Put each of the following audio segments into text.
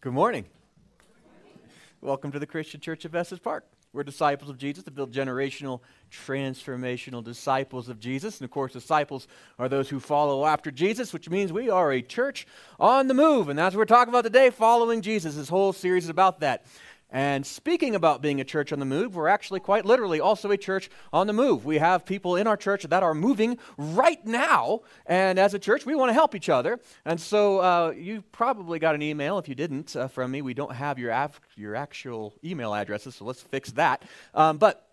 Good morning. Welcome to the Christian Church of Estes Park. We're disciples of Jesus to build generational, transformational disciples of Jesus. And of course, disciples are those who follow after Jesus, which means we are a church on the move. And that's what we're talking about today, following Jesus. This whole series is about that. And speaking about being a church on the move, we're actually quite literally also a church on the move. We have people in our church that are moving right now, and as a church, we want to help each other. And so uh, you probably got an email. If you didn't uh, from me, we don't have your, your actual email addresses, so let's fix that. Um, but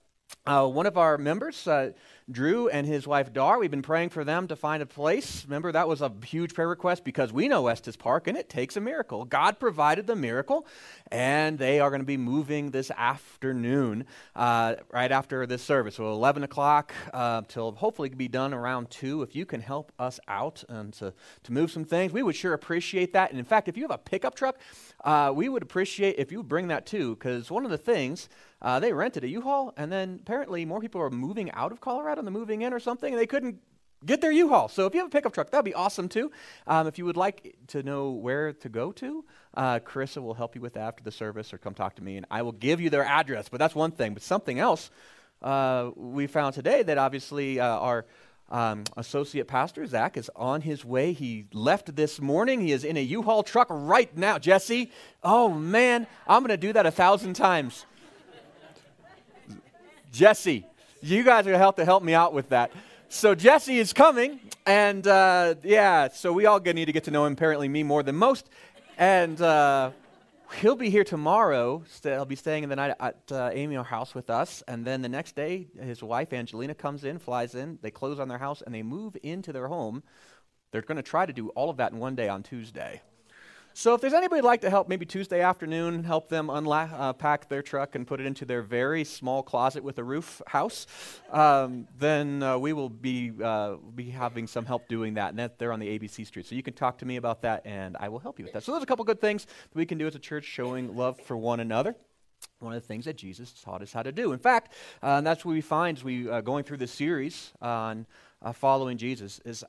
uh, one of our members, uh, Drew and his wife Dar, we've been praying for them to find a place. Remember, that was a huge prayer request because we know Estes Park and it takes a miracle. God provided the miracle, and they are going to be moving this afternoon, uh, right after this service. So 11 o'clock uh, till hopefully be done around 2. If you can help us out and to, to move some things, we would sure appreciate that. And in fact, if you have a pickup truck, uh, we would appreciate if you bring that too, because one of the things uh, they rented a U-Haul, and then apparently more people are moving out of Colorado than moving in or something, and they couldn't get their U-Haul. So if you have a pickup truck, that'd be awesome too. Um, if you would like to know where to go to, uh, Carissa will help you with after the service, or come talk to me, and I will give you their address. But that's one thing. But something else uh, we found today that obviously uh, our um, associate pastor Zach is on his way. He left this morning. He is in a U-Haul truck right now. Jesse, oh man, I'm going to do that a thousand times. Jesse, you guys are going to have to help me out with that. So Jesse is coming, and uh, yeah, so we all need to get to know him. Apparently, me more than most, and uh, he'll be here tomorrow. He'll be staying in the night at uh, Amy house with us, and then the next day, his wife Angelina comes in, flies in. They close on their house, and they move into their home. They're going to try to do all of that in one day on Tuesday. So if there's anybody who'd like to help, maybe Tuesday afternoon, help them unpack uh, their truck and put it into their very small closet with a roof house, um, then uh, we will be uh, be having some help doing that. And that they're on the ABC Street, so you can talk to me about that, and I will help you with that. So there's a couple good things that we can do as a church, showing love for one another one of the things that Jesus taught us how to do. In fact, uh, that's what we find as we uh, going through this series on uh, following Jesus is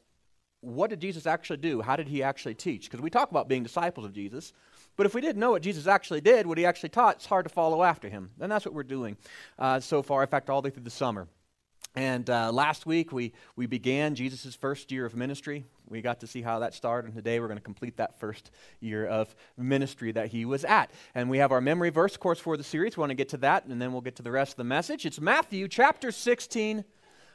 what did Jesus actually do? How did he actually teach? Because we talk about being disciples of Jesus, but if we didn't know what Jesus actually did, what he actually taught, it's hard to follow after him. And that's what we're doing uh, so far, in fact, all the way through the summer. And uh, last week we, we began Jesus' first year of ministry. We got to see how that started, and today we're going to complete that first year of ministry that he was at. And we have our memory verse, course, for the series. We want to get to that, and then we'll get to the rest of the message. It's Matthew chapter 16,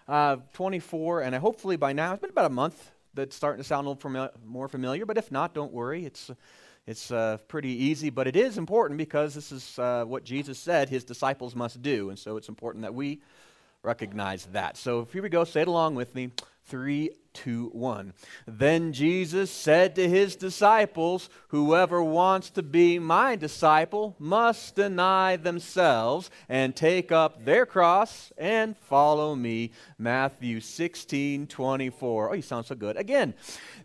uh, 24, and hopefully by now, it's been about a month that's starting to sound a little more familiar, but if not, don't worry. It's, it's uh, pretty easy, but it is important because this is uh, what Jesus said his disciples must do. And so it's important that we recognize that. So here we go. Say it along with me. Three, two, one. Then Jesus said to his disciples, Whoever wants to be my disciple must deny themselves and take up their cross and follow me. Matthew 16, 24. Oh, you sound so good. Again.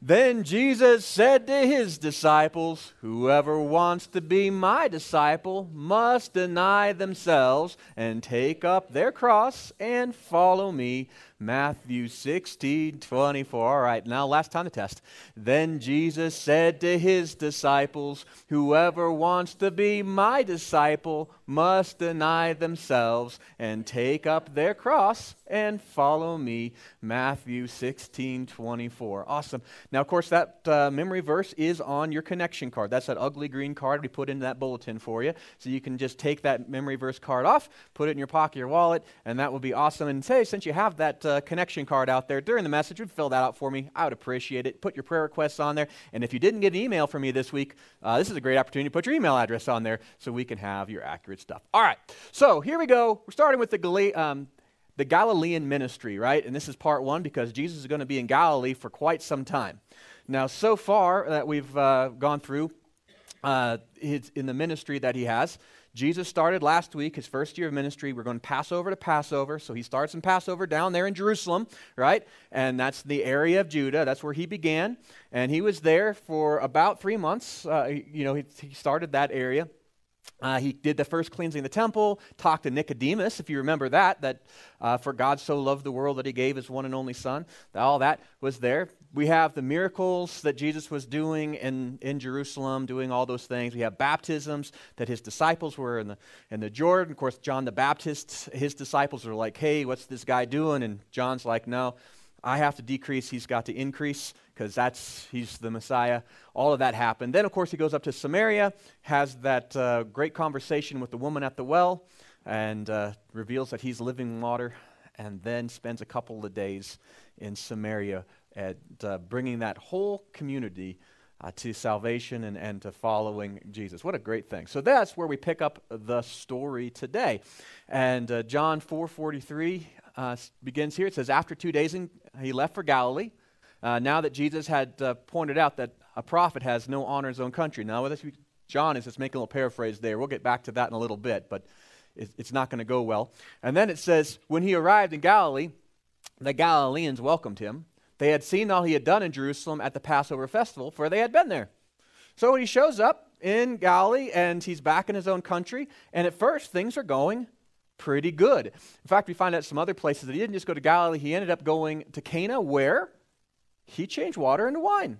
Then Jesus said to his disciples, Whoever wants to be my disciple must deny themselves and take up their cross and follow me. Matthew 16, 24. All right, now last time to test. Then Jesus said to his disciples, Whoever wants to be my disciple must deny themselves and take up their cross and follow me. Matthew 16, 24. Awesome. Now, of course, that uh, memory verse is on your connection card. That's that ugly green card we put into that bulletin for you. So you can just take that memory verse card off, put it in your pocket, your wallet, and that will be awesome. And say, since you have that uh, connection card out there during the message, would fill that out for me. I would appreciate it. Put your prayer requests on there. And if you didn't get an email from me this week, uh, this is a great opportunity to put your email address on there so we can have your accurate stuff. All right. So here we go. We're starting with the um, the Galilean ministry, right? And this is part one because Jesus is going to be in Galilee for quite some time. Now, so far that we've uh, gone through uh, in the ministry that he has, Jesus started last week, his first year of ministry. We're going Passover to Passover. So he starts in Passover down there in Jerusalem, right? And that's the area of Judah. That's where he began. And he was there for about three months. Uh, you know, he, he started that area. Uh, he did the first cleansing of the temple, talked to Nicodemus, if you remember that, that uh, for God so loved the world that he gave his one and only Son. All that was there. We have the miracles that Jesus was doing in, in Jerusalem, doing all those things. We have baptisms that his disciples were in the, in the Jordan. Of course, John the Baptist, his disciples are like, hey, what's this guy doing? And John's like, no, I have to decrease, he's got to increase because that's he's the Messiah. All of that happened. Then, of course, he goes up to Samaria, has that uh, great conversation with the woman at the well, and uh, reveals that he's living water, and then spends a couple of days in Samaria at uh, bringing that whole community uh, to salvation and, and to following Jesus. What a great thing. So that's where we pick up the story today. And uh, John 4.43 uh, begins here. It says, After two days in, he left for Galilee. Uh, now that Jesus had uh, pointed out that a prophet has no honor in his own country. Now, this, John is just making a little paraphrase there. We'll get back to that in a little bit, but it, it's not going to go well. And then it says, When he arrived in Galilee, the Galileans welcomed him they had seen all he had done in Jerusalem at the Passover festival, for they had been there. So he shows up in Galilee and he's back in his own country, and at first things are going pretty good. In fact, we find out some other places that he didn't just go to Galilee, he ended up going to Cana, where he changed water into wine.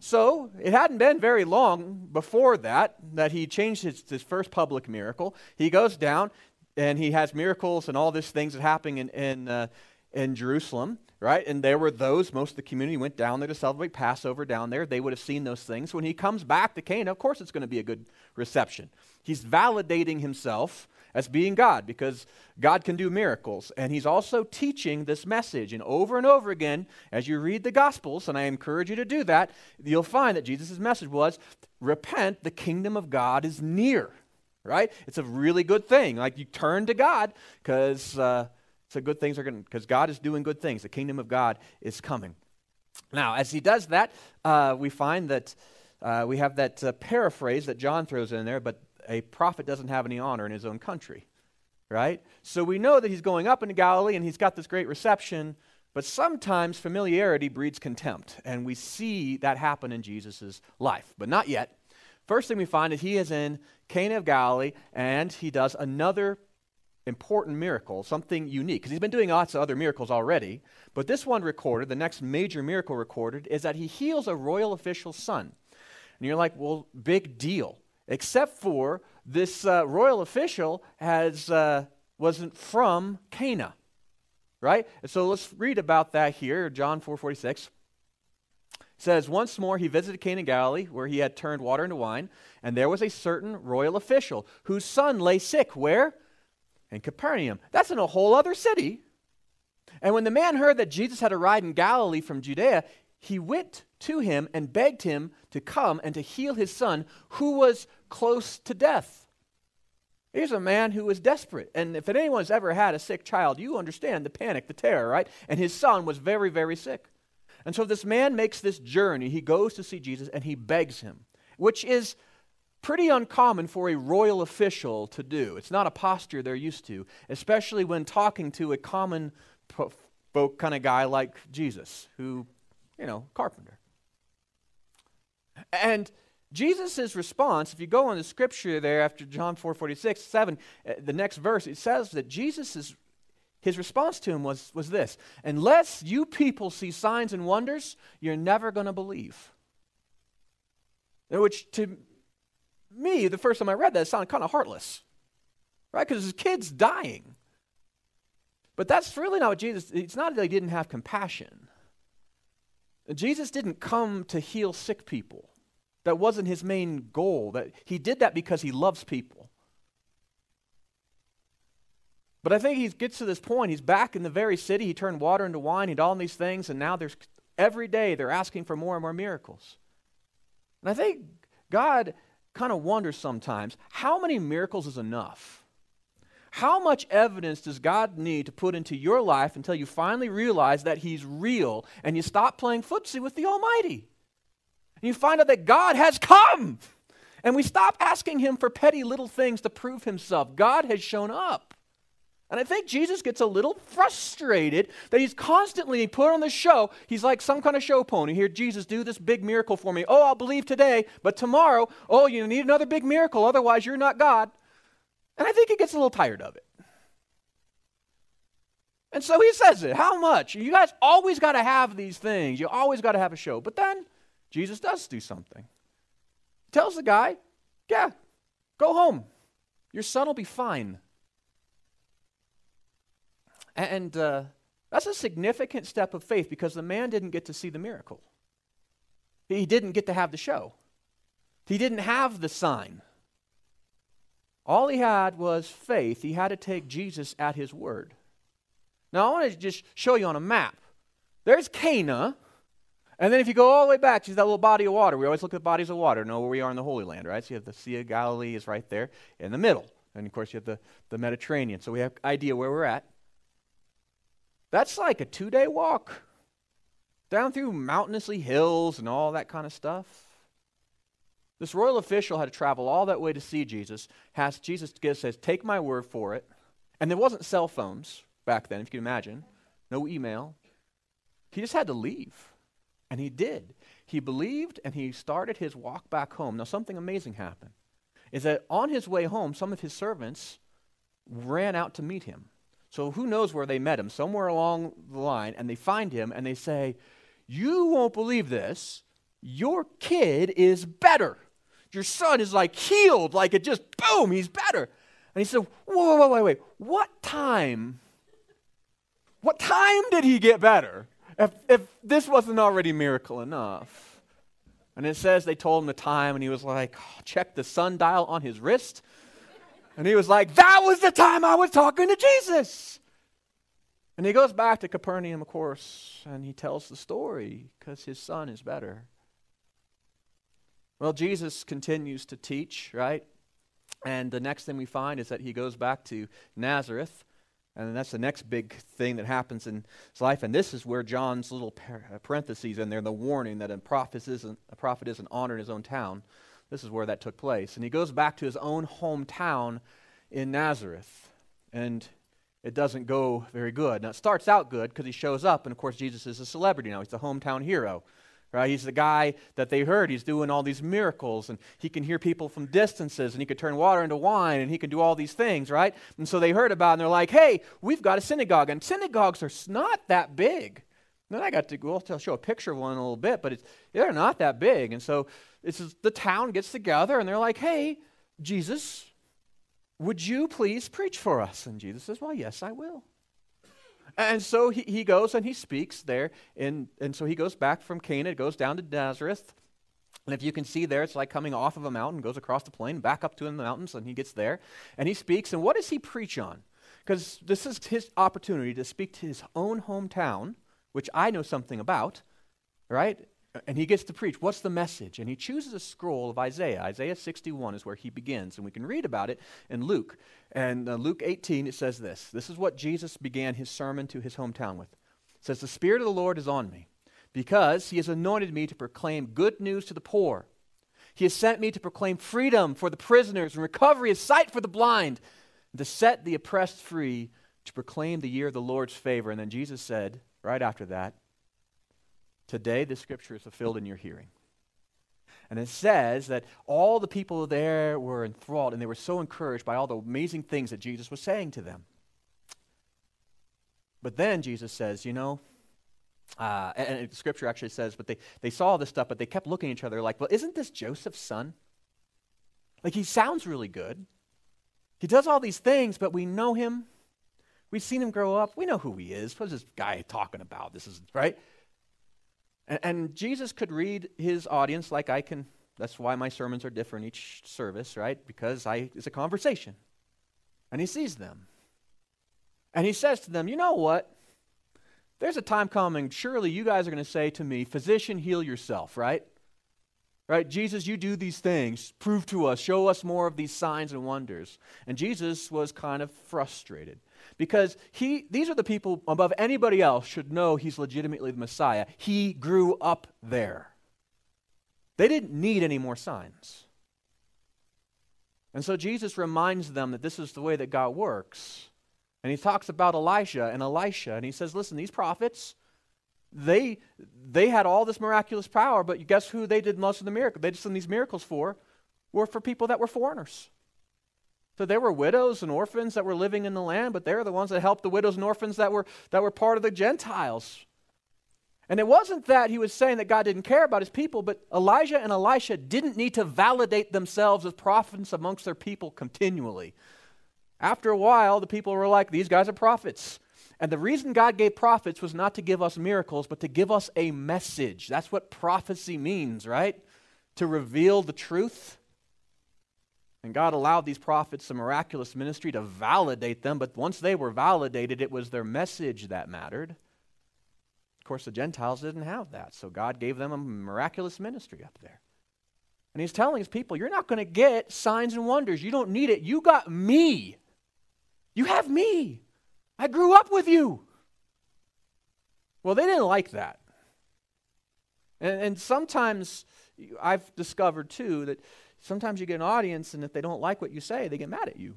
So it hadn't been very long before that that he changed his, his first public miracle. He goes down and he has miracles and all these things that happen in, in, uh, in Jerusalem right? And there were those, most of the community went down there to celebrate Passover down there. They would have seen those things. When he comes back to Cana, of course it's going to be a good reception. He's validating himself as being God because God can do miracles. And he's also teaching this message. And over and over again, as you read the Gospels, and I encourage you to do that, you'll find that Jesus' message was repent, the kingdom of God is near. Right? It's a really good thing. Like you turn to God because. Uh, so good things are going because God is doing good things. The kingdom of God is coming. Now, as he does that, uh, we find that uh, we have that uh, paraphrase that John throws in there, but a prophet doesn't have any honor in his own country, right? So we know that he's going up into Galilee and he's got this great reception, but sometimes familiarity breeds contempt, and we see that happen in Jesus' life, but not yet. First thing we find is he is in Cana of Galilee, and he does another important miracle, something unique, because he's been doing lots of other miracles already. But this one recorded, the next major miracle recorded, is that he heals a royal official's son. And you're like, well, big deal. Except for this uh, royal official has, uh, wasn't from Cana, right? And so let's read about that here, John 4:46 says, Once more he visited Cana Galilee, where he had turned water into wine, and there was a certain royal official whose son lay sick. Where? In Capernaum. That's in a whole other city. And when the man heard that Jesus had arrived in Galilee from Judea, he went to him and begged him to come and to heal his son, who was close to death. Here's a man who was desperate. And if anyone's ever had a sick child, you understand the panic, the terror, right? And his son was very, very sick. And so this man makes this journey. He goes to see Jesus and he begs him, which is pretty uncommon for a royal official to do. It's not a posture they're used to, especially when talking to a common folk kind of guy like Jesus, who, you know, carpenter. And Jesus' response, if you go in the scripture there after John 4 46, 7, uh, the next verse, it says that Jesus' his response to him was, was this Unless you people see signs and wonders, you're never going to believe. Which to me, the first time I read that, it sounded kind of heartless, right? Because his kid's dying. But that's really not what Jesus, it's not that he didn't have compassion. Jesus didn't come to heal sick people. That wasn't his main goal. That he did that because he loves people. But I think he gets to this point. He's back in the very city. He turned water into wine. He did all these things, and now there's every day they're asking for more and more miracles. And I think God kind of wonders sometimes how many miracles is enough? How much evidence does God need to put into your life until you finally realize that He's real and you stop playing footsie with the Almighty? And you find out that God has come. And we stop asking Him for petty little things to prove Himself. God has shown up. And I think Jesus gets a little frustrated that he's constantly put on the show. He's like some kind of show pony. Here, Jesus, do this big miracle for me. Oh, I'll believe today, but tomorrow, oh, you need another big miracle, otherwise, you're not God. And I think he gets a little tired of it. And so he says it. How much? You guys always got to have these things. You always got to have a show. But then Jesus does do something. He tells the guy, yeah, go home. Your son will be fine. And uh, that's a significant step of faith because the man didn't get to see the miracle. He didn't get to have the show. He didn't have the sign. All he had was faith. He had to take Jesus at his word. Now, I want to just show you on a map. There's Cana, and then if you go all the way back to that little body of water, we always look at bodies of water, know where we are in the Holy Land, right? So you have the Sea of Galilee is right there in the middle. And of course, you have the, the Mediterranean. So we have idea where we're at. That's like a two day walk down through mountainously hills and all that kind of stuff. This royal official had to travel all that way to see Jesus. Has, Jesus says, Take my word for it. And there wasn't cell phones back then, if you can imagine, no email. He just had to leave. And he did. He believed and he started his walk back home. Now, something amazing happened. Is that on his way home, some of his servants ran out to meet him. So who knows where they met him? Somewhere along the line, and they find him and they say, You won't believe this. Your kid is better. Your son is like healed, like it just boom, he's better. And he said, Whoa, whoa, whoa, wait, wait. What time? What time did he get better? If, if this wasn't already miracle enough. And it says they told him the time, and he was like, oh, check the sundial on his wrist. And he was like, That was the time I was talking to Jesus. And he goes back to Capernaum, of course, and he tells the story because his son is better. Well, Jesus continues to teach, right? And the next thing we find is that he goes back to Nazareth. And that's the next big thing that happens in his life. And this is where John's little uh, parentheses in there, the warning that a prophet isn't, a prophet isn't honored in his own town. This is where that took place. And he goes back to his own hometown in Nazareth. And it doesn't go very good. Now, it starts out good because he shows up, and of course, Jesus is a celebrity now. He's the hometown hero. Right? He's the guy that they heard. He's doing all these miracles, and he can hear people from distances, and he could turn water into wine, and he can do all these things, right? And so they heard about it, and they're like, hey, we've got a synagogue. And synagogues are not that big. then I got to go, I'll show a picture of one in a little bit, but it's they're not that big. And so it's the town gets together and they're like, hey, Jesus, would you please preach for us? And Jesus says, well, yes, I will. And so he, he goes and he speaks there. And, and so he goes back from Cana, goes down to Nazareth. And if you can see there, it's like coming off of a mountain, goes across the plain, back up to in the mountains, and he gets there. And he speaks. And what does he preach on? Because this is his opportunity to speak to his own hometown, which I know something about, right? And he gets to preach. What's the message? And he chooses a scroll of Isaiah. Isaiah 61 is where he begins, and we can read about it in Luke. And uh, Luke 18, it says this This is what Jesus began his sermon to his hometown with. It says, The Spirit of the Lord is on me, because he has anointed me to proclaim good news to the poor. He has sent me to proclaim freedom for the prisoners and recovery of sight for the blind, to set the oppressed free, to proclaim the year of the Lord's favor. And then Jesus said, right after that, Today, the scripture is fulfilled in your hearing. And it says that all the people there were enthralled and they were so encouraged by all the amazing things that Jesus was saying to them. But then Jesus says, you know, uh, and, and scripture actually says, but they, they saw this stuff, but they kept looking at each other like, well, isn't this Joseph's son? Like, he sounds really good. He does all these things, but we know him. We've seen him grow up. We know who he is. What's this guy talking about? This is, right? And, and Jesus could read his audience like I can. That's why my sermons are different each service, right? Because I, it's a conversation. And he sees them. And he says to them, You know what? There's a time coming, surely you guys are going to say to me, Physician, heal yourself, right? Right? Jesus, you do these things. Prove to us. Show us more of these signs and wonders. And Jesus was kind of frustrated because he, these are the people above anybody else should know he's legitimately the Messiah. He grew up there. They didn't need any more signs. And so Jesus reminds them that this is the way that God works. And he talks about Elijah and Elisha, and he says, listen, these prophets, they, they had all this miraculous power, but guess who they did most of the miracles? They did these miracles for were for people that were foreigners. So there were widows and orphans that were living in the land, but they're the ones that helped the widows and orphans that were, that were part of the Gentiles. And it wasn't that he was saying that God didn't care about his people, but Elijah and Elisha didn't need to validate themselves as prophets amongst their people continually. After a while, the people were like, these guys are prophets. And the reason God gave prophets was not to give us miracles, but to give us a message. That's what prophecy means, right? To reveal the truth. And God allowed these prophets a miraculous ministry to validate them, but once they were validated, it was their message that mattered. Of course, the Gentiles didn't have that, so God gave them a miraculous ministry up there. And He's telling His people, You're not going to get signs and wonders. You don't need it. You got me. You have me. I grew up with you. Well, they didn't like that. And, and sometimes I've discovered too that sometimes you get an audience, and if they don't like what you say, they get mad at you.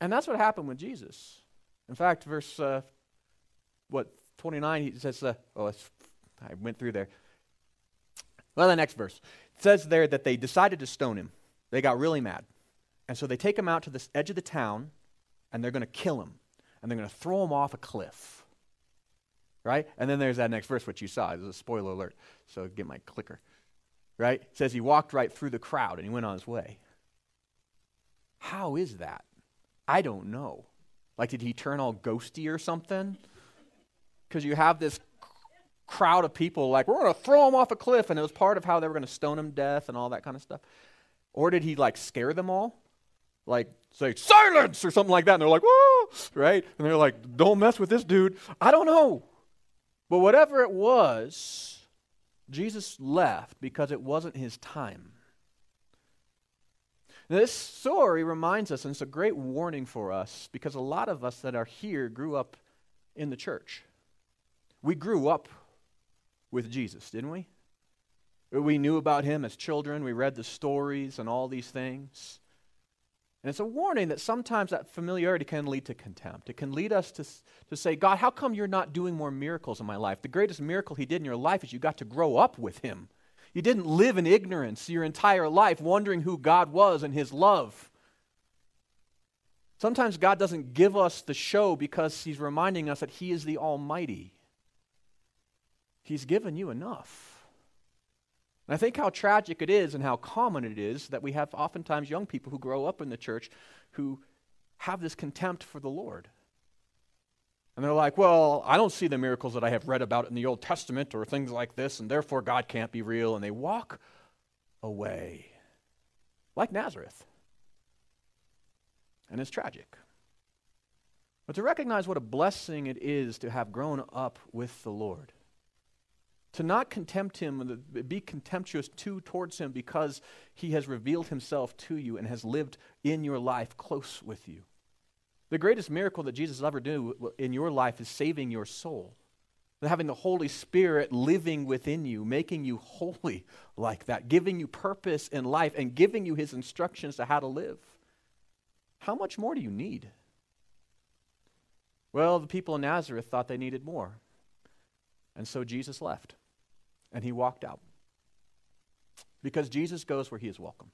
And that's what happened with Jesus. In fact, verse, uh, what, 29, he says, uh, oh, I went through there. Well, the next verse. It says there that they decided to stone him. They got really mad. And so they take him out to the edge of the town, and they're going to kill him. And they're going to throw him off a cliff. Right? And then there's that next verse, which you saw. It's a spoiler alert. So get my clicker right? It says he walked right through the crowd and he went on his way. How is that? I don't know. Like, did he turn all ghosty or something? Because you have this crowd of people like, we're going to throw him off a cliff, and it was part of how they were going to stone him to death and all that kind of stuff. Or did he, like, scare them all? Like, say, silence, or something like that. And they're like, whoa, right? And they're like, don't mess with this dude. I don't know. But whatever it was, Jesus left because it wasn't his time. This story reminds us, and it's a great warning for us, because a lot of us that are here grew up in the church. We grew up with Jesus, didn't we? We knew about him as children. We read the stories and all these things. And it's a warning that sometimes that familiarity can lead to contempt. It can lead us to, to say, God, how come you're not doing more miracles in my life? The greatest miracle He did in your life is you got to grow up with Him. You didn't live in ignorance your entire life, wondering who God was and His love. Sometimes God doesn't give us the show because He's reminding us that He is the Almighty. He's given you enough. And I think how tragic it is and how common it is that we have oftentimes young people who grow up in the church who have this contempt for the Lord. And they're like, well, I don't see the miracles that I have read about in the Old Testament or things like this, and therefore God can't be real. And they walk away, like Nazareth. And it's tragic. But to recognize what a blessing it is to have grown up with the Lord to not contempt him, be contemptuous to towards him because he has revealed himself to you and has lived in your life close with you. The greatest miracle that Jesus ever do in your life is saving your soul. Having the Holy Spirit living within you, making you holy like that, giving you purpose in life, and giving you his instructions to how to live. How much more do you need? Well, the people in Nazareth thought they needed more. And so Jesus left and he walked out. Because Jesus goes where he is welcome.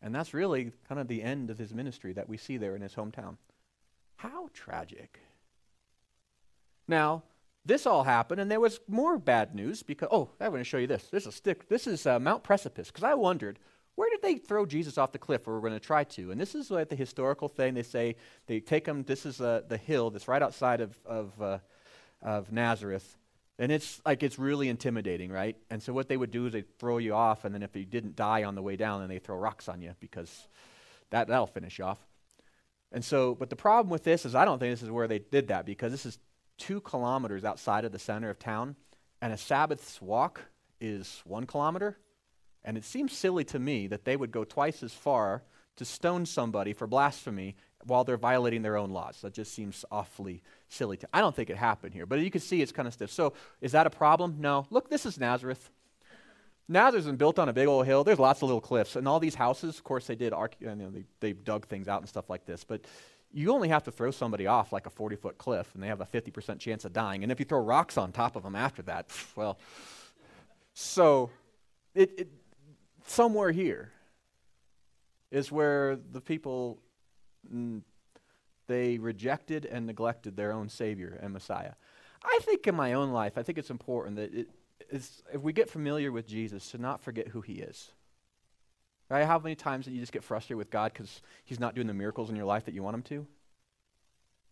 And that's really kind of the end of his ministry that we see there in his hometown. How tragic. Now, this all happened, and there was more bad news because, oh, I want to show you this. This is, stick, this is uh, Mount Precipice, because I wondered, where did they throw Jesus off the cliff, or we're going to try to? And this is like the historical thing. They say they take him, this is uh, the hill that's right outside of, of, uh, of Nazareth, and it's like it's really intimidating, right? And so what they would do is they'd throw you off, and then if you didn't die on the way down, then they throw rocks on you because that, that'll finish you off. And so, but the problem with this is I don't think this is where they did that because this is two kilometers outside of the center of town, and a Sabbath's walk is one kilometer. And it seems silly to me that they would go twice as far to stone somebody for blasphemy while they're violating their own laws. That just seems awfully silly. To, I don't think it happened here, but you can see it's kind of stiff. So is that a problem? No. Look, this is Nazareth. Nazareth's been built on a big old hill. There's lots of little cliffs. And all these houses, of course, they did, you know, they, they dug things out and stuff like this. But you only have to throw somebody off like a 40 foot cliff, and they have a 50% chance of dying. And if you throw rocks on top of them after that, well, so it, it somewhere here is where the people they rejected and neglected their own savior and messiah. I think in my own life i think it's important that it is if we get familiar with jesus to not forget who he is. Right? How many times do you just get frustrated with god because he's not doing the miracles in your life that you want him to?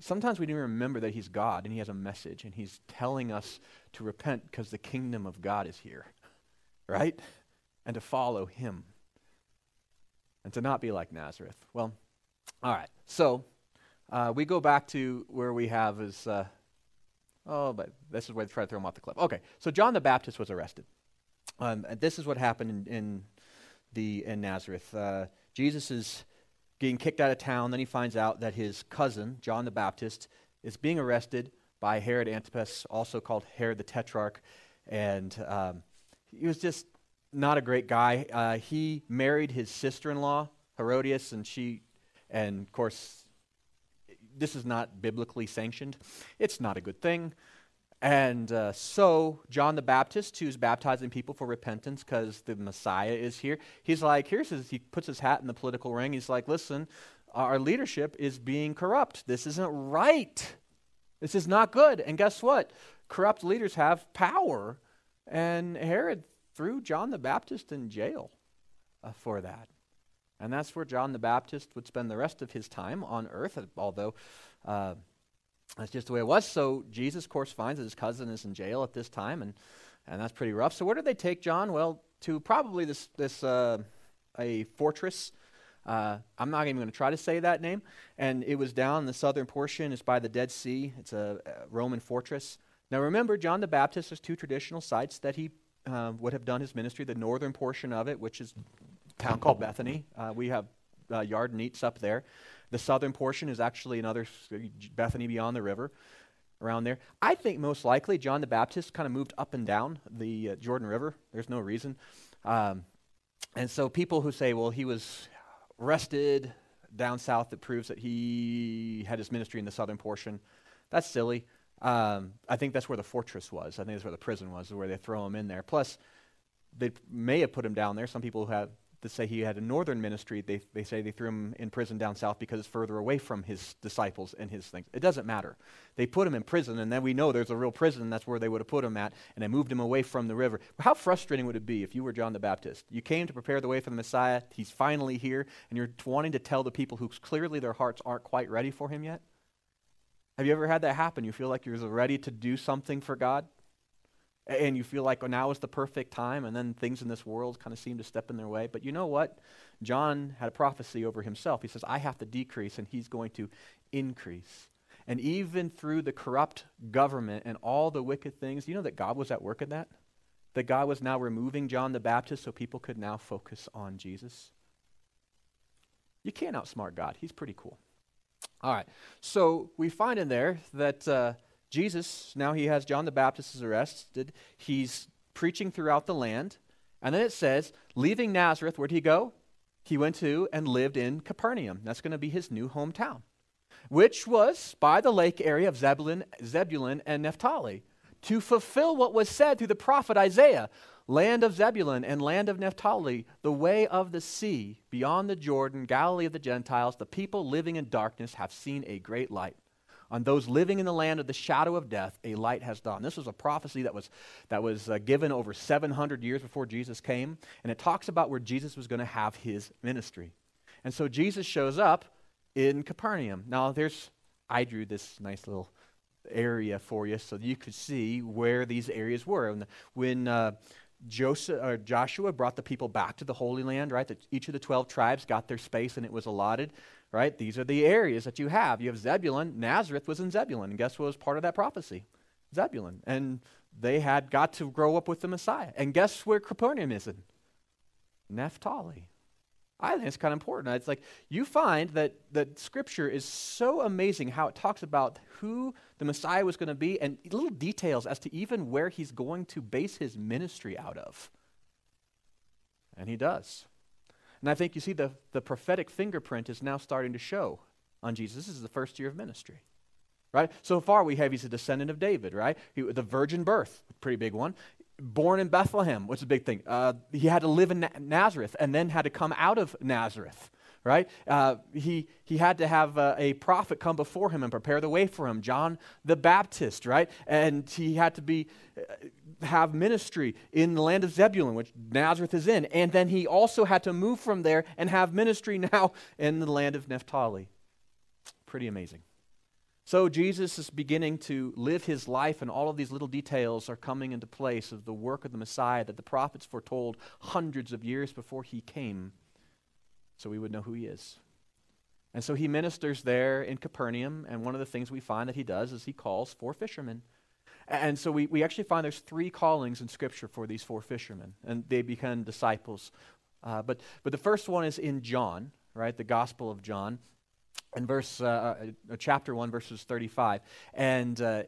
Sometimes we don't even remember that he's god and he has a message and he's telling us to repent because the kingdom of god is here. Right? And to follow him. And to not be like Nazareth. Well, all right. So uh, we go back to where we have is, uh, oh, but this is where they try to throw him off the cliff. Okay, so John the Baptist was arrested. Um, and this is what happened in, in the in Nazareth. Uh, Jesus is getting kicked out of town. Then he finds out that his cousin, John the Baptist, is being arrested by Herod Antipas, also called Herod the Tetrarch. And um, he was just not a great guy. Uh, he married his sister-in-law Herodias, and she, and of course, this is not biblically sanctioned. It's not a good thing. And uh, so, John the Baptist, who's baptizing people for repentance because the Messiah is here, he's like, here's his, he puts his hat in the political ring. He's like, listen, our leadership is being corrupt. This isn't right. This is not good. And guess what? Corrupt leaders have power. And Herod threw John the Baptist in jail uh, for that. And that's where John the Baptist would spend the rest of his time on earth, although uh, that's just the way it was. So Jesus, of course, finds that his cousin is in jail at this time, and, and that's pretty rough. So where did they take John? Well, to probably this, this uh, a fortress. Uh, I'm not even going to try to say that name. And it was down in the southern portion. It's by the Dead Sea. It's a, a Roman fortress. Now remember, John the Baptist, has two traditional sites that he uh, would have done his ministry. The northern portion of it, which is town called Bethany, uh, we have uh, Yardenit up there. The southern portion is actually another Bethany beyond the river, around there. I think most likely John the Baptist kind of moved up and down the uh, Jordan River. There's no reason. Um, and so people who say, well, he was arrested down south, that proves that he had his ministry in the southern portion. That's silly. Um, I think that's where the fortress was. I think that's where the prison was, where they throw him in there. Plus, they may have put him down there. Some people who have to say he had a northern ministry. They, they say they threw him in prison down south because it's further away from his disciples and his things. It doesn't matter. They put him in prison, and then we know there's a real prison. That's where they would have put him at, and they moved him away from the river. How frustrating would it be if you were John the Baptist? You came to prepare the way for the Messiah. He's finally here, and you're wanting to tell the people who clearly their hearts aren't quite ready for him yet? Have you ever had that happen? You feel like you're ready to do something for God? And you feel like oh, now is the perfect time, and then things in this world kind of seem to step in their way. But you know what? John had a prophecy over himself. He says, I have to decrease, and he's going to increase. And even through the corrupt government and all the wicked things, you know that God was at work in that? That God was now removing John the Baptist so people could now focus on Jesus? You can't outsmart God. He's pretty cool. All right. So we find in there that uh, Jesus, now he has John the Baptist is arrested. He's preaching throughout the land. And then it says, leaving Nazareth, where'd he go? He went to and lived in Capernaum. That's going to be his new hometown, which was by the lake area of Zebulun, Zebulun and Naphtali, to fulfill what was said through the prophet Isaiah land of Zebulun and land of Naphtali, the way of the sea, beyond the Jordan, Galilee of the Gentiles, the people living in darkness have seen a great light. On those living in the land of the shadow of death, a light has dawned. This was a prophecy that was, that was uh, given over 700 years before Jesus came, and it talks about where Jesus was going to have his ministry. And so Jesus shows up in Capernaum. Now, there's, I drew this nice little area for you so you could see where these areas were. When, when uh, Joseph, or Joshua brought the people back to the Holy Land, right? That each of the 12 tribes got their space and it was allotted, right? These are the areas that you have. You have Zebulun. Nazareth was in Zebulun. And guess what was part of that prophecy? Zebulun. And they had got to grow up with the Messiah. And guess where Capernaum is in? Naphtali. I think it's kind of important. It's like you find that, that Scripture is so amazing how it talks about who the Messiah was going to be and little details as to even where he's going to base his ministry out of. And he does. And I think you see the, the prophetic fingerprint is now starting to show on Jesus. This is the first year of ministry. Right? So far, we have he's a descendant of David, right? He, the virgin birth, pretty big one. Born in Bethlehem, what's a big thing? Uh, he had to live in Na- Nazareth and then had to come out of Nazareth right? Uh, he, he had to have uh, a prophet come before him and prepare the way for him, John the Baptist, right? And he had to be, uh, have ministry in the land of Zebulun, which Nazareth is in. And then he also had to move from there and have ministry now in the land of Naphtali. Pretty amazing. So Jesus is beginning to live his life, and all of these little details are coming into place of the work of the Messiah that the prophets foretold hundreds of years before he came so we would know who he is. And so he ministers there in Capernaum, and one of the things we find that he does is he calls four fishermen. And so we, we actually find there's three callings in Scripture for these four fishermen, and they become disciples. Uh, but, but the first one is in John, right? The Gospel of John, in verse, uh, uh, chapter 1, verses 35. And uh,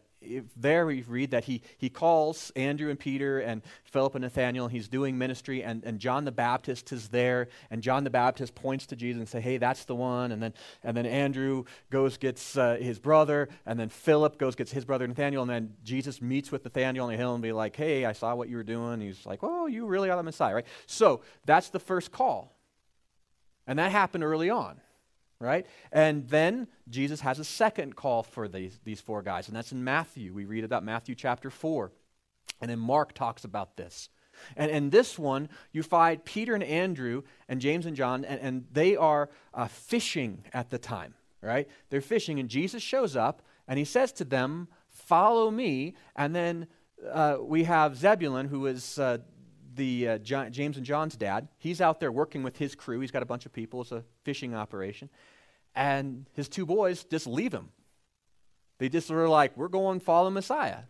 there we read that he, he calls Andrew and Peter and Philip and Nathaniel. He's doing ministry, and, and John the Baptist is there. And John the Baptist points to Jesus and say, "Hey, that's the one." And then and then Andrew goes gets uh, his brother, and then Philip goes gets his brother Nathaniel, and then Jesus meets with Nathaniel on the hill and be like, "Hey, I saw what you were doing." He's like, "Oh, you really are the Messiah, right?" So that's the first call, and that happened early on right? And then Jesus has a second call for these, these four guys, and that's in Matthew. We read about Matthew chapter 4. And then Mark talks about this. And in this one, you find Peter and Andrew and James and John, and, and they are uh, fishing at the time, right? They're fishing, and Jesus shows up, and he says to them, Follow me. And then uh, we have Zebulun, who is uh, the uh, John, James and John's dad. He's out there working with his crew. He's got a bunch of people. It's a fishing operation. And his two boys just leave him. They just are like, we're going follow Messiah.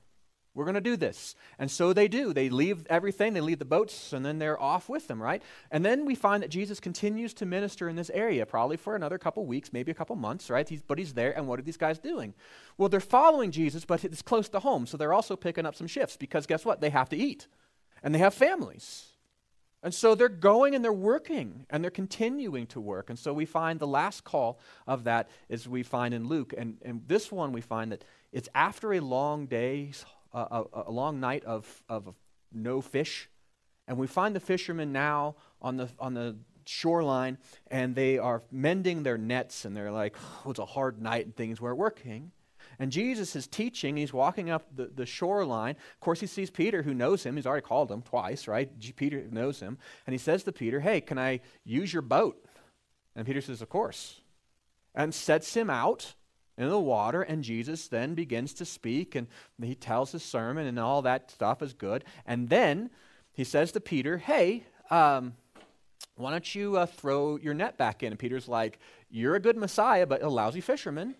We're going to do this. And so they do. They leave everything, they leave the boats, and then they're off with them, right? And then we find that Jesus continues to minister in this area, probably for another couple weeks, maybe a couple months, right? He's, but he's there, and what are these guys doing? Well, they're following Jesus, but it's close to home, so they're also picking up some shifts because guess what? They have to eat and they have families. And so they're going and they're working and they're continuing to work. And so we find the last call of that is we find in Luke. And, and this one we find that it's after a long day, uh, a, a, long night of, of no fish. And we find the fishermen now on the, on the shoreline and they are mending their nets and they're like, oh, it's a hard night and things. weren't working. And Jesus is teaching, he's walking up the, the shoreline. Of course, he sees Peter, who knows him. He's already called him twice, right? Peter knows him. And he says to Peter, Hey, can I use your boat? And Peter says, Of course. And sets him out in the water, and Jesus then begins to speak, and he tells his sermon, and all that stuff is good. And then he says to Peter, Hey, um, why don't you uh, throw your net back in? And Peter's like, You're a good Messiah, but a lousy fisherman.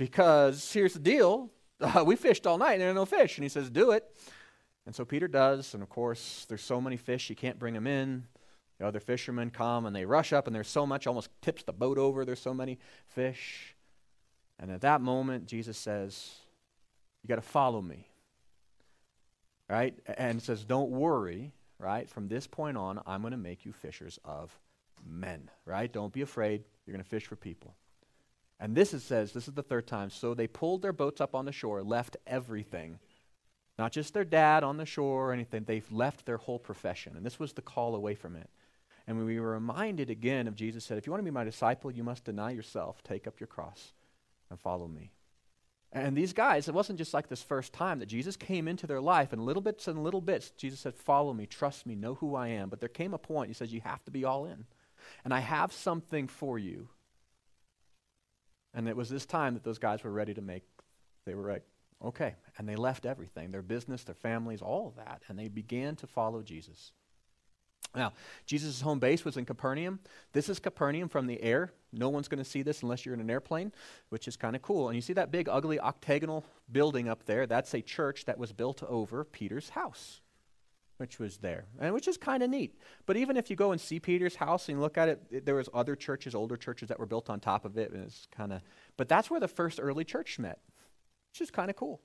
Because here's the deal uh, we fished all night and there are no fish. And he says, Do it. And so Peter does. And of course, there's so many fish, you can't bring them in. The other fishermen come and they rush up, and there's so much, almost tips the boat over. There's so many fish. And at that moment, Jesus says, You got to follow me. Right? And says, Don't worry, right? From this point on, I'm going to make you fishers of men, right? Don't be afraid. You're going to fish for people. And this it says, this is the third time. So they pulled their boats up on the shore, left everything. Not just their dad on the shore or anything, they've left their whole profession. And this was the call away from it. And we were reminded again of Jesus said, If you want to be my disciple, you must deny yourself, take up your cross, and follow me. And these guys, it wasn't just like this first time that Jesus came into their life and little bits and little bits. Jesus said, Follow me, trust me, know who I am. But there came a point, he says, You have to be all in. And I have something for you and it was this time that those guys were ready to make, they were like, okay. And they left everything their business, their families, all of that. And they began to follow Jesus. Now, Jesus' home base was in Capernaum. This is Capernaum from the air. No one's going to see this unless you're in an airplane, which is kind of cool. And you see that big, ugly, octagonal building up there? That's a church that was built over Peter's house which was there, and which is kind of neat. But even if you go and see Peter's house and look at it, it, there was other churches, older churches that were built on top of it, and it's kind of. But that's where the first early church met, which is kind of cool.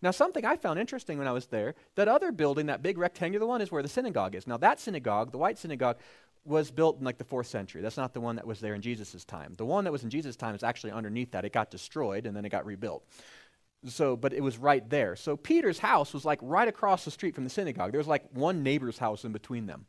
Now, something I found interesting when I was there, that other building, that big rectangular one, is where the synagogue is. Now, that synagogue, the white synagogue, was built in like the fourth century. That's not the one that was there in Jesus' time. The one that was in Jesus' time is actually underneath that. It got destroyed and then it got rebuilt. So, but it was right there. So Peter's house was like right across the street from the synagogue. There was like one neighbor's house in between them.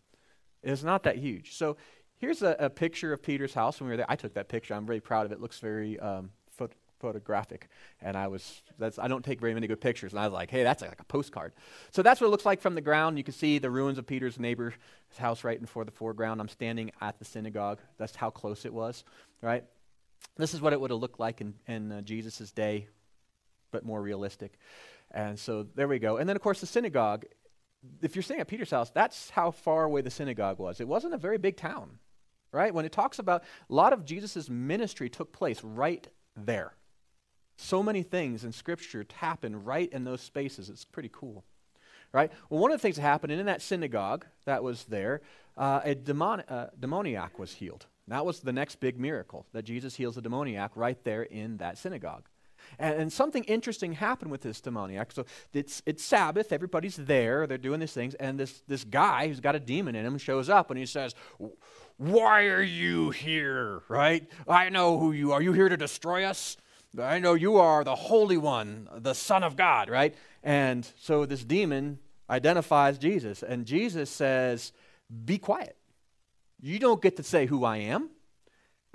It's not that huge. So here's a, a, picture of Peter's house when we were there. I took that picture. I'm very proud of it. it looks very um, phot- photographic. And I was, that's, I don't take very many good pictures. And I was like, hey, that's like a postcard. So that's what it looks like from the ground. You can see the ruins of Peter's neighbor's house right in for the foreground. I'm standing at the synagogue. That's how close it was, right? This is what it would have looked like in, in uh, Jesus' day, but more realistic. And so there we go. And then, of course, the synagogue. If you're staying at Peter's house, that's how far away the synagogue was. It wasn't a very big town, right? When it talks about a lot of Jesus' ministry took place right there. So many things in Scripture happen right in those spaces. It's pretty cool. Right? Well, one of the things that happened in that synagogue that was there, uh, a demon, uh, demoniac was healed. That was the next big miracle, that Jesus heals a demoniac right there in that synagogue. And, and, something interesting happened with this demoniac. So it's, it's Sabbath, everybody's there, they're doing these things, and this, this guy who's got a demon in him shows up and he says, Why are you here? Right? I know who you are. Are you here to destroy us? I know you are the Holy One, the Son of God, right? And so this demon identifies Jesus, and Jesus says, Be quiet. You don't get to say who I am.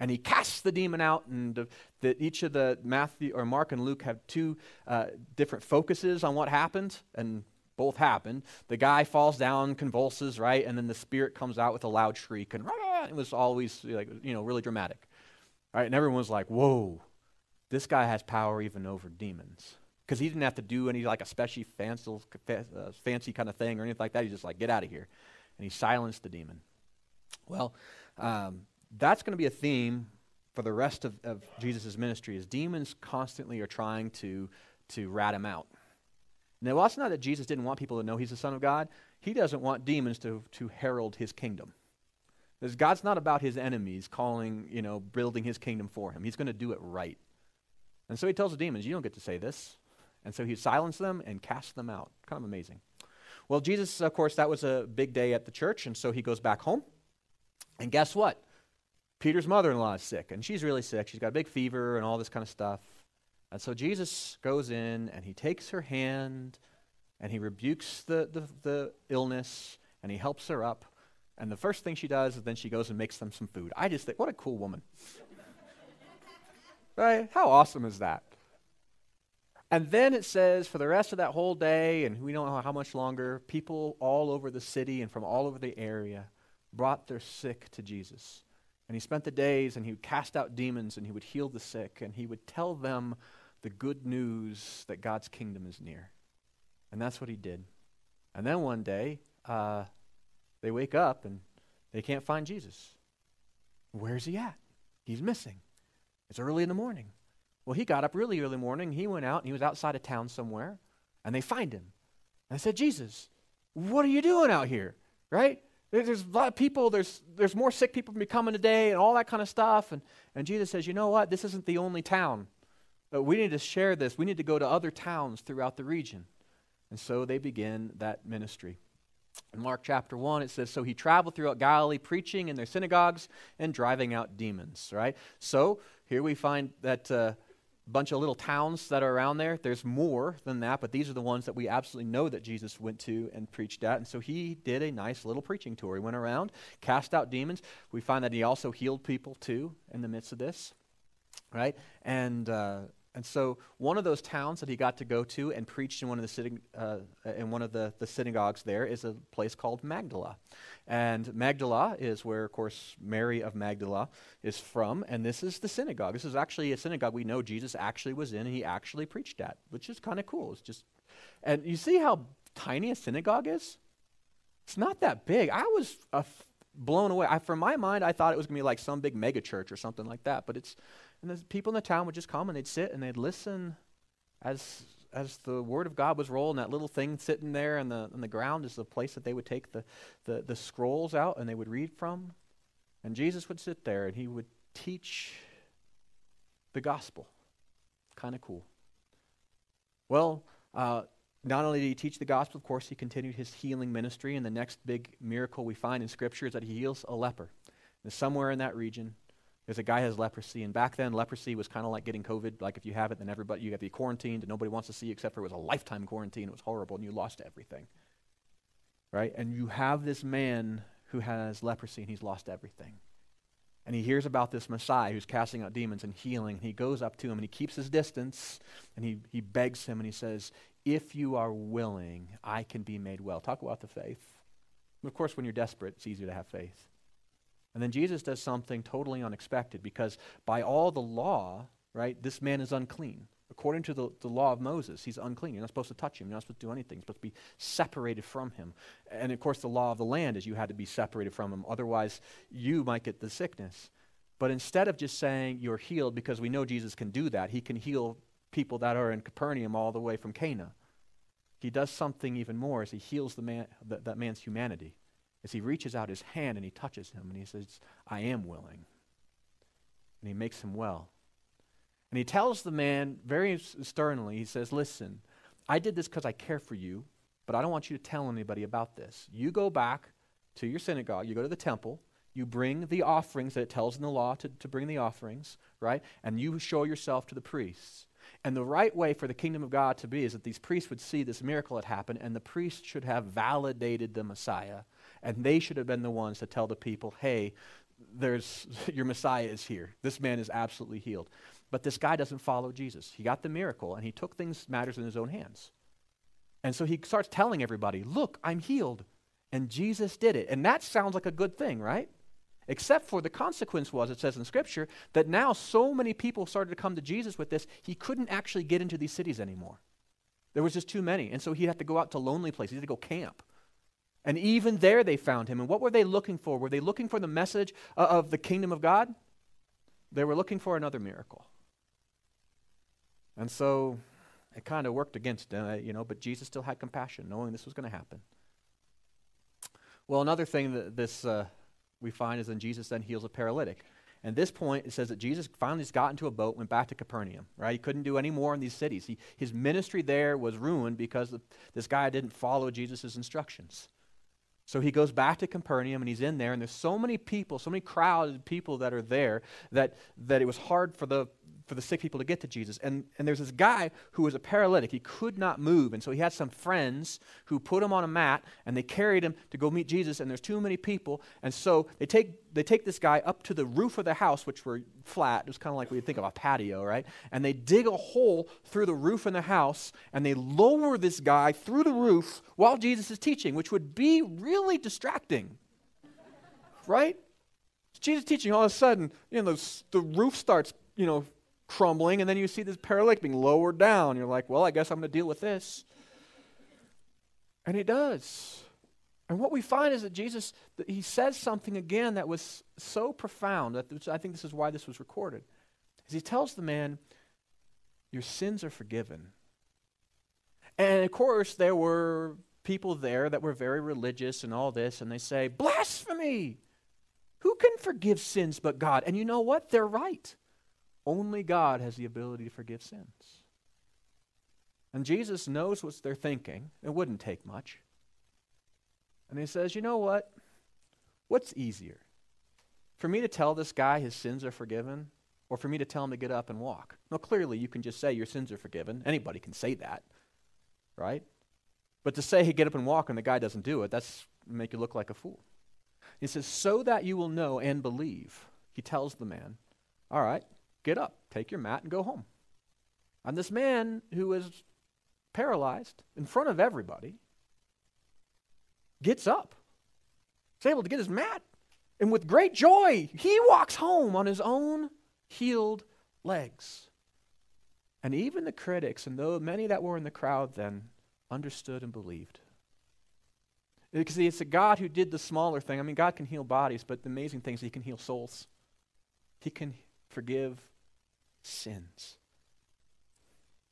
And he casts the demon out, and the, each of the Matthew or Mark and Luke have two uh, different focuses on what happened, and both happened. The guy falls down, convulses, right, and then the spirit comes out with a loud shriek, and it was always like you know really dramatic, right? And everyone was like, "Whoa, this guy has power even over demons. Because he didn't have to do any like a special fancy, uh, fancy kind of thing or anything like that. He's just like, get out of here. And he silenced the demon. Well, um, that's going to be a theme for the rest of, of Jesus' ministry is demons constantly are trying to, to rat him out. Now, it's not that Jesus didn't want people to know he's the Son of God. He doesn't want demons to, to herald his kingdom. Because God's not about his enemies calling, you know, building his kingdom for him. He's going to do it right. And so he tells the demons, You don't get to say this. And so he silenced them and cast them out. Kind of amazing. Well, Jesus, of course, that was a big day at the church, and so he goes back home. And guess what? Peter's mother in law is sick, and she's really sick. She's got a big fever and all this kind of stuff. And so Jesus goes in and he takes her hand and he rebukes the, the, the illness and he helps her up. And the first thing she does is then she goes and makes them some food. I just think, what a cool woman. Right? How awesome is that? And then it says for the rest of that whole day, and we don't know how much longer, people all over the city and from all over the area brought their sick to Jesus. And he spent the days and he would cast out demons and he would heal the sick and he would tell them the good news that God's kingdom is near. And that's what he did. And then one day, uh, they wake up and they can't find Jesus. Where's he at? He's missing. It's early in the morning. Well, he got up really early morning. He went out and he was outside of town somewhere, and they find him. And I said, Jesus, what are you doing out here? Right? There's a lot of people, there's, there's more sick people coming today and all that kind of stuff. And, and Jesus says, you know what? This isn't the only town. But we need to share this. We need to go to other towns throughout the region. And so they begin that ministry. In Mark chapter 1, it says, So he traveled throughout Galilee, preaching in their synagogues and driving out demons, right? So here we find that uh, bunch of little towns that are around there. There's more than that, but these are the ones that we absolutely know that Jesus went to and preached at. And so he did a nice little preaching tour. He went around, cast out demons. We find that he also healed people too in the midst of this, right? And uh, and so one of those towns that he got to go to and preached in one of the sitting, uh, in one of the, the synagogues there is a place called Magdala. And Magdala is where, of course, Mary of Magdala is from. And this is the synagogue. This is actually a synagogue we know Jesus actually was in and he actually preached at, which is kind of cool. It's just, and you see how tiny a synagogue is? It's not that big. I was uh, blown away. I, from my mind, I thought it was going to be like some big mega church or something like that, but it's and the people in the town would just come and they'd sit and they'd listen as as the word of God was rolling, that little thing sitting there on the, on the ground is the place that they would take the, the, the scrolls out and they would read from. And Jesus would sit there and he would teach the gospel. Kind of cool. Well, uh, not only did he teach the gospel, of course, he continued his healing ministry. And the next big miracle we find in Scripture is that he heals a leper. And somewhere in that region, there's a guy has leprosy. And back then, leprosy was kind of like getting COVID. Like if you have it, then everybody, you have to be quarantined, and nobody wants to see you except for it was a lifetime quarantine. It was horrible, and you lost everything. Right? And you have this man who has leprosy, and he's lost everything. And he hears about this Messiah who's casting out demons and healing. And he goes up to him and he keeps his distance and he, he begs him and he says, If you are willing, I can be made well. Talk about the faith. And of course, when you're desperate, it's easier to have faith. And then Jesus does something totally unexpected because by all the law, right, this man is unclean. According to the, the law of Moses, he's unclean. You're not supposed to touch him. You're not supposed to do anything. You're supposed to be separated from him. And of course, the law of the land is you had to be separated from him. Otherwise, you might get the sickness. But instead of just saying you're healed, because we know Jesus can do that, he can heal people that are in Capernaum all the way from Cana. He does something even more as he heals the man, that, that man's humanity. As he reaches out his hand and he touches him and he says, I am willing. And he makes him well. And he tells the man very sternly, he says, Listen, I did this because I care for you, but I don't want you to tell anybody about this. You go back to your synagogue, you go to the temple, you bring the offerings that it tells in the law to, to bring the offerings, right? And you show yourself to the priests. And the right way for the kingdom of God to be is that these priests would see this miracle had happened, and the priests should have validated the Messiah. And they should have been the ones to tell the people, hey, there's your Messiah is here. This man is absolutely healed. But this guy doesn't follow Jesus. He got the miracle and he took things, matters in his own hands. And so he starts telling everybody, Look, I'm healed. And Jesus did it. And that sounds like a good thing, right? Except for the consequence was, it says in Scripture, that now so many people started to come to Jesus with this, he couldn't actually get into these cities anymore. There was just too many. And so he had to go out to lonely places, he'd have to go camp. And even there they found him. And what were they looking for? Were they looking for the message of the kingdom of God? They were looking for another miracle. And so it kind of worked against them, uh, you know, but Jesus still had compassion, knowing this was going to happen. Well, another thing that this uh, we find is then Jesus then heals a paralytic. And this point, it says that Jesus finally got into a boat, went back to Capernaum, right? He couldn't do any more in these cities. He, his ministry there was ruined because this guy didn't follow Jesus' instructions. So he goes back to Capernaum and he's in there, and there's so many people, so many crowded people that are there that, that it was hard for the for the sick people to get to Jesus. And, and there's this guy who was a paralytic. He could not move. And so he had some friends who put him on a mat and they carried him to go meet Jesus. And there's too many people. And so they take, they take this guy up to the roof of the house, which were flat. It was kind of like you think of a patio, right? And they dig a hole through the roof in the house and they lower this guy through the roof while Jesus is teaching, which would be really distracting, right? Jesus teaching, all of a sudden, you know, the, the roof starts, you know, crumbling, and then you see this paralytic being lowered down. You're like, well, I guess I'm going to deal with this. And he does. And what we find is that Jesus, he says something again that was so profound that I think this is why this was recorded. Is he tells the man, Your sins are forgiven. And of course, there were people there that were very religious and all this, and they say, Blasphemy! Who can forgive sins but God? And you know what? They're right. Only God has the ability to forgive sins. And Jesus knows what they're thinking. It wouldn't take much. And he says, You know what? What's easier? For me to tell this guy his sins are forgiven, or for me to tell him to get up and walk? No, clearly you can just say your sins are forgiven. Anybody can say that, right? But to say, hey, get up and walk, and the guy doesn't do it, that's make you look like a fool. He says, so that you will know and believe. He tells the man, all right, Get up, take your mat, and go home. And this man who was paralyzed in front of everybody gets up. He's able to get his mat. And with great joy, he walks home on his own healed legs. And even the critics, and though many that were in the crowd then, understood and believed. Because it's a God who did the smaller thing. I mean, God can heal bodies, but the amazing thing is He can heal souls. He can forgive sins.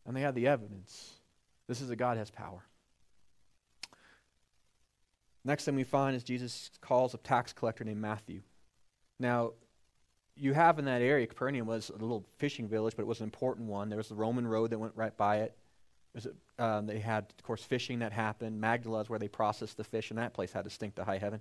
And they had the evidence. This is a God has power. Next thing we find is Jesus calls a tax collector named Matthew. Now, you have in that area, Capernaum was a little fishing village, but it was an important one. There was the Roman road that went right by it. It, um, they had, of course, fishing that happened. Magdala is where they processed the fish, and that place had to stink to high heaven.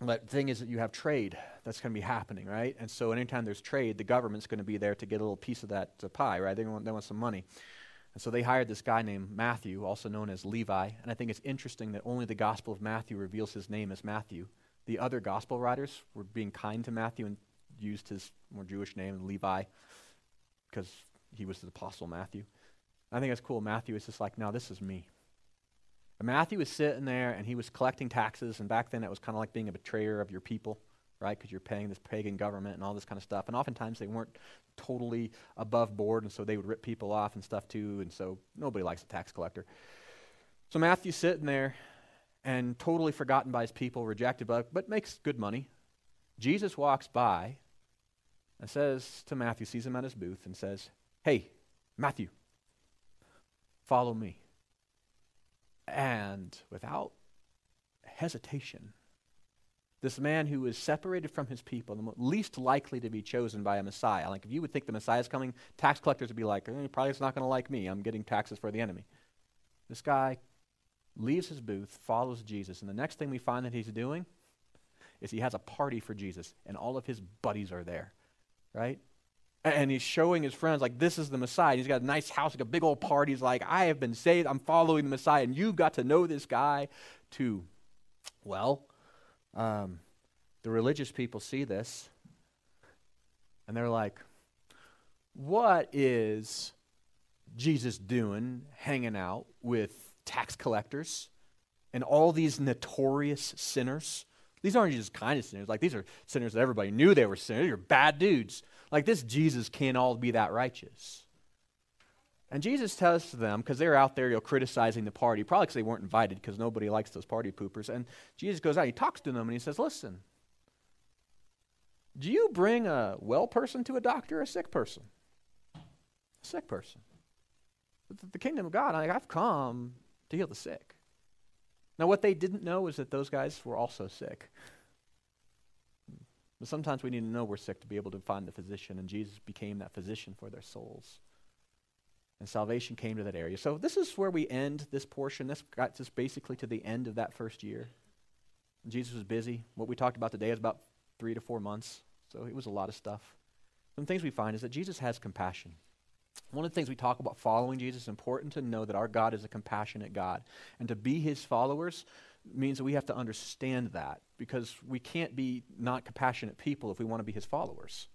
But the thing is that you have trade that's going to be happening, right? And so anytime there's trade, the government's going to be there to get a little piece of that uh, pie, right? They want, they want some money. And so they hired this guy named Matthew, also known as Levi. And I think it's interesting that only the Gospel of Matthew reveals his name as Matthew. The other Gospel writers were being kind to Matthew and used his more Jewish name, Levi, because he was the Apostle Matthew. I think that's cool. Matthew is just like, no, this is me. Matthew was sitting there and he was collecting taxes, and back then it was kind of like being a betrayer of your people, right? Because you're paying this pagan government and all this kind of stuff. And oftentimes they weren't totally above board, and so they would rip people off and stuff too, and so nobody likes a tax collector. So Matthew's sitting there and totally forgotten by his people, rejected, but makes good money. Jesus walks by and says to Matthew, sees him at his booth, and says, Hey, Matthew, follow me. And without hesitation, this man who is separated from his people, the least likely to be chosen by a Messiah. Like if you would think the Messiah is coming, tax collectors would be like, eh, probably it's not going to like me. I'm getting taxes for the enemy. This guy leaves his booth, follows Jesus, and the next thing we find that he's doing is he has a party for Jesus, and all of his buddies are there, right? And he's showing his friends, like, this is the Messiah. He's got a nice house, like a big old party. He's like, I have been saved. I'm following the Messiah. And you got to know this guy too. Well, um, the religious people see this, and they're like, what is Jesus doing hanging out with tax collectors and all these notorious sinners? These aren't just kind of sinners. Like, these are sinners that everybody knew they were sinners. They're bad dudes. Like this Jesus can't all be that righteous. And Jesus tells them, because they're out there you know, criticizing the party, probably because they weren't invited, because nobody likes those party poopers. And Jesus goes out, he talks to them, and he says, Listen, do you bring a well person to a doctor or a sick person? A sick person. The, kingdom of God, I, I've come to heal the sick. Now, what they didn't know is that those guys were also sick. But sometimes we need to know we're sick to be able to find the physician, and Jesus became that physician for their souls. And salvation came to that area. So this is where we end this portion. This got us basically to the end of that first year. Jesus was busy. What we talked about today is about three to four months. So it was a lot of stuff. Some things we find is that Jesus has compassion. One of the things we talk about following Jesus is important to know that our God is a compassionate God. And to be his followers, means that we have to understand that because we can't be not compassionate people if we want to be his followers.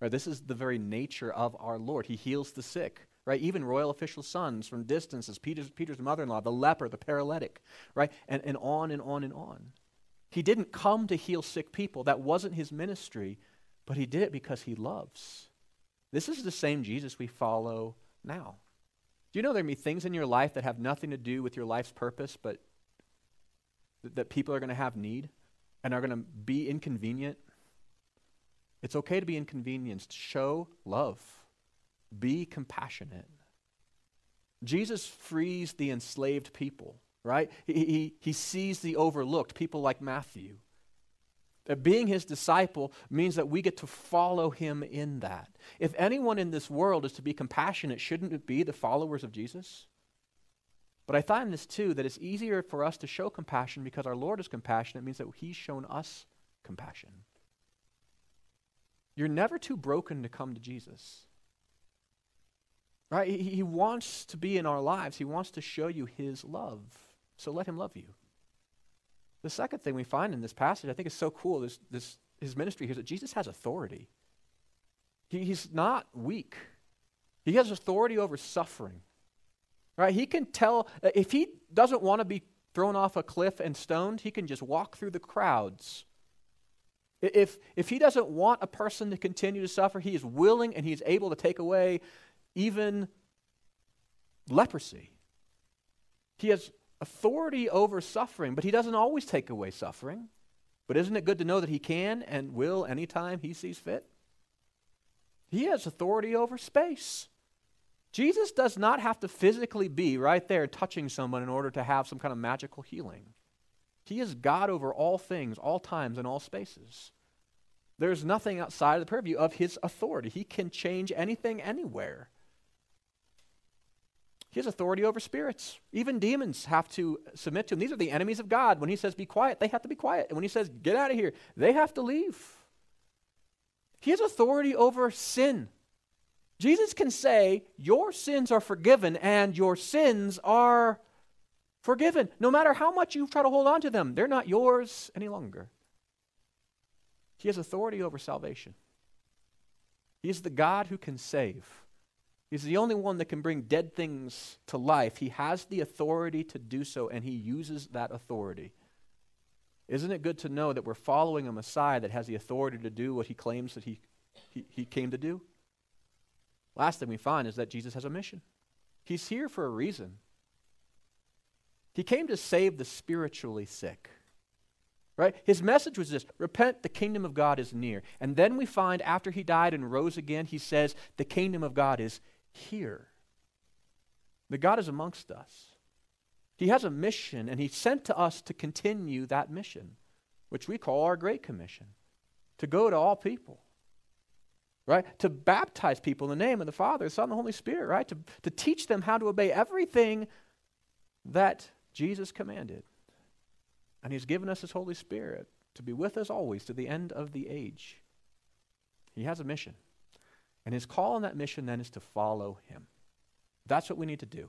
Right? This is the very nature of our Lord. He heals the sick. Right? Even royal official sons from distances, Peter's, Peter's mother-in-law, the leper, the paralytic, right? And, and on and on and on. He didn't come to heal sick people. That wasn't his ministry, but he did it because he loves. This is the same Jesus we follow now. Do you know there may be things in your life that have nothing to do with your life's purpose, but that people are going to have need and are going to be inconvenient, it's okay to be inconvenienced. Show love, be compassionate. Jesus frees the enslaved people, right? He, he, he sees the overlooked, people like Matthew. That being his disciple means that we get to follow him in that. If anyone in this world is to be compassionate, shouldn't it be the followers of Jesus? But I find this too that it's easier for us to show compassion because our Lord is compassionate. It means that He's shown us compassion. You're never too broken to come to Jesus. Right? He, he wants to be in our lives, He wants to show you His love. So let Him love you. The second thing we find in this passage, I think is so cool, this, this, his ministry here, is that Jesus has authority. He, he's not weak, He has authority over suffering. Right? He can tell, uh, if he doesn't want to be thrown off a cliff and stoned, he can just walk through the crowds. If, if he doesn't want a person to continue to suffer, he is willing and he's able to take away even leprosy. He has authority over suffering, but he doesn't always take away suffering. But isn't it good to know that he can and will anytime he sees fit? He has authority over space. Jesus does not have to physically be right there touching someone in order to have some kind of magical healing. He is God over all things, all times, and all spaces. There's nothing outside of the purview of his authority. He can change anything anywhere. He has authority over spirits. Even demons have to submit to him. These are the enemies of God. When he says be quiet, they have to be quiet. And when he says get out of here, they have to leave. He has authority over sin. Jesus can say, Your sins are forgiven and your sins are forgiven. No matter how much you try to hold on to them, they're not yours any longer. He has authority over salvation. He's the God who can save. He's the only one that can bring dead things to life. He has the authority to do so, and he uses that authority. Isn't it good to know that we're following a Messiah that has the authority to do what he claims that he, he, he came to do? Last thing we find is that Jesus has a mission. He's here for a reason. He came to save the spiritually sick. Right? His message was this repent, the kingdom of God is near. And then we find after he died and rose again, he says, the kingdom of God is here. The God is amongst us. He has a mission, and he sent to us to continue that mission, which we call our Great Commission to go to all people right? To baptize people in the name of the Father, the Son, and the Holy Spirit, right? To, to teach them how to obey everything that Jesus commanded. And He's given us His Holy Spirit to be with us always to the end of the age. He has a mission. And His call on that mission then is to follow Him. That's what we need to do.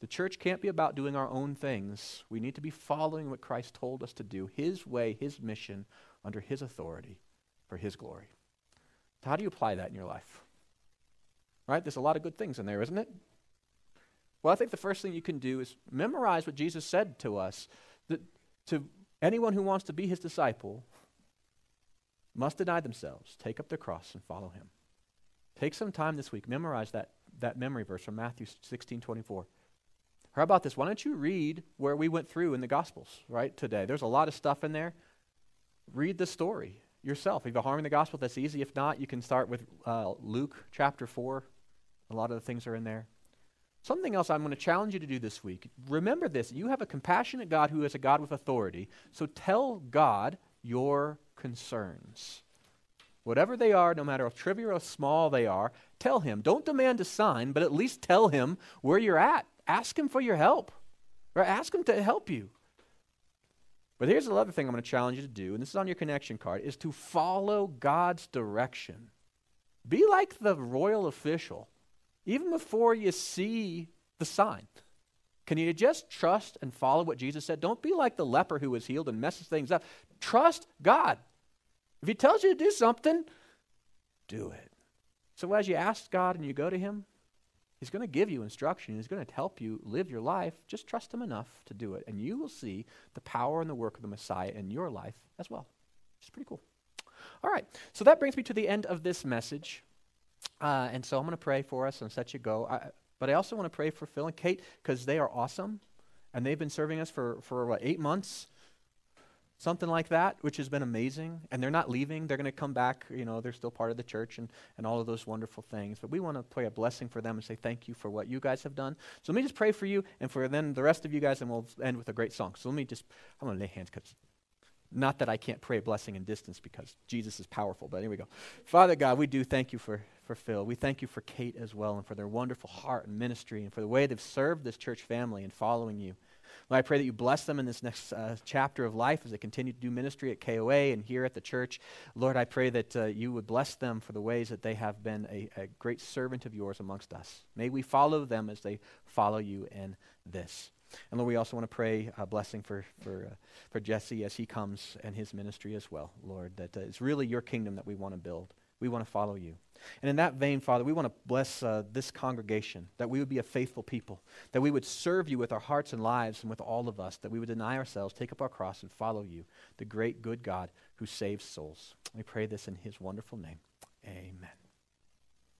The church can't be about doing our own things. We need to be following what Christ told us to do, His way, His mission, under His authority for His glory. So how do you apply that in your life? Right? There's a lot of good things in there, isn't it? Well, I think the first thing you can do is memorize what Jesus said to us that to anyone who wants to be his disciple must deny themselves, take up their cross, and follow him. Take some time this week, memorize that, that memory verse from Matthew 16 24. How about this? Why don't you read where we went through in the Gospels, right, today? There's a lot of stuff in there. Read the story yourself. If you're harming the gospel, that's easy. If not, you can start with uh, Luke chapter 4. A lot of the things are in there. Something else I'm going to challenge you to do this week. Remember this you have a compassionate God who is a God with authority. So tell God your concerns. Whatever they are, no matter how trivial or small they are, tell Him. Don't demand a sign, but at least tell Him where you're at. Ask Him for your help. Or ask Him to help you. But here's the other thing I'm going to challenge you to do, and this is on your connection card, is to follow God's direction. Be like the royal official, even before you see the sign. Can you just trust and follow what Jesus said? Don't be like the leper who was healed and messes things up. Trust God. If He tells you to do something, do it. So as you ask God and you go to Him, He's going to give you instruction. He's going to help you live your life. Just trust Him enough to do it. And you will see the power and the work of the Messiah in your life as well. It's pretty cool. All right. So that brings me to the end of this message. Uh, and so I'm going to pray for us and set you go. I, but I also want to pray for Phil and Kate because they are awesome. And they've been serving us for, for what, eight months? Something like that, which has been amazing. And they're not leaving. They're going to come back. You know, they're still part of the church and, and all of those wonderful things. But we want to pray a blessing for them and say thank you for what you guys have done. So let me just pray for you and for then the rest of you guys, and we'll end with a great song. So let me just, I'm going to lay hands because not that I can't pray a blessing in distance because Jesus is powerful, but here we go. Father God, we do thank you for, for Phil. We thank you for Kate as well and for their wonderful heart and ministry and for the way they've served this church family and following you. Lord, I pray that you bless them in this next uh, chapter of life as they continue to do ministry at KOA and here at the church. Lord, I pray that uh, you would bless them for the ways that they have been a, a great servant of yours amongst us. May we follow them as they follow you in this. And Lord, we also want to pray a blessing for, for, uh, for Jesse as he comes and his ministry as well, Lord, that uh, it's really your kingdom that we want to build. We want to follow you. And in that vein, Father, we want to bless uh, this congregation, that we would be a faithful people, that we would serve you with our hearts and lives and with all of us, that we would deny ourselves, take up our cross, and follow you, the great, good God who saves souls. We pray this in his wonderful name. Amen.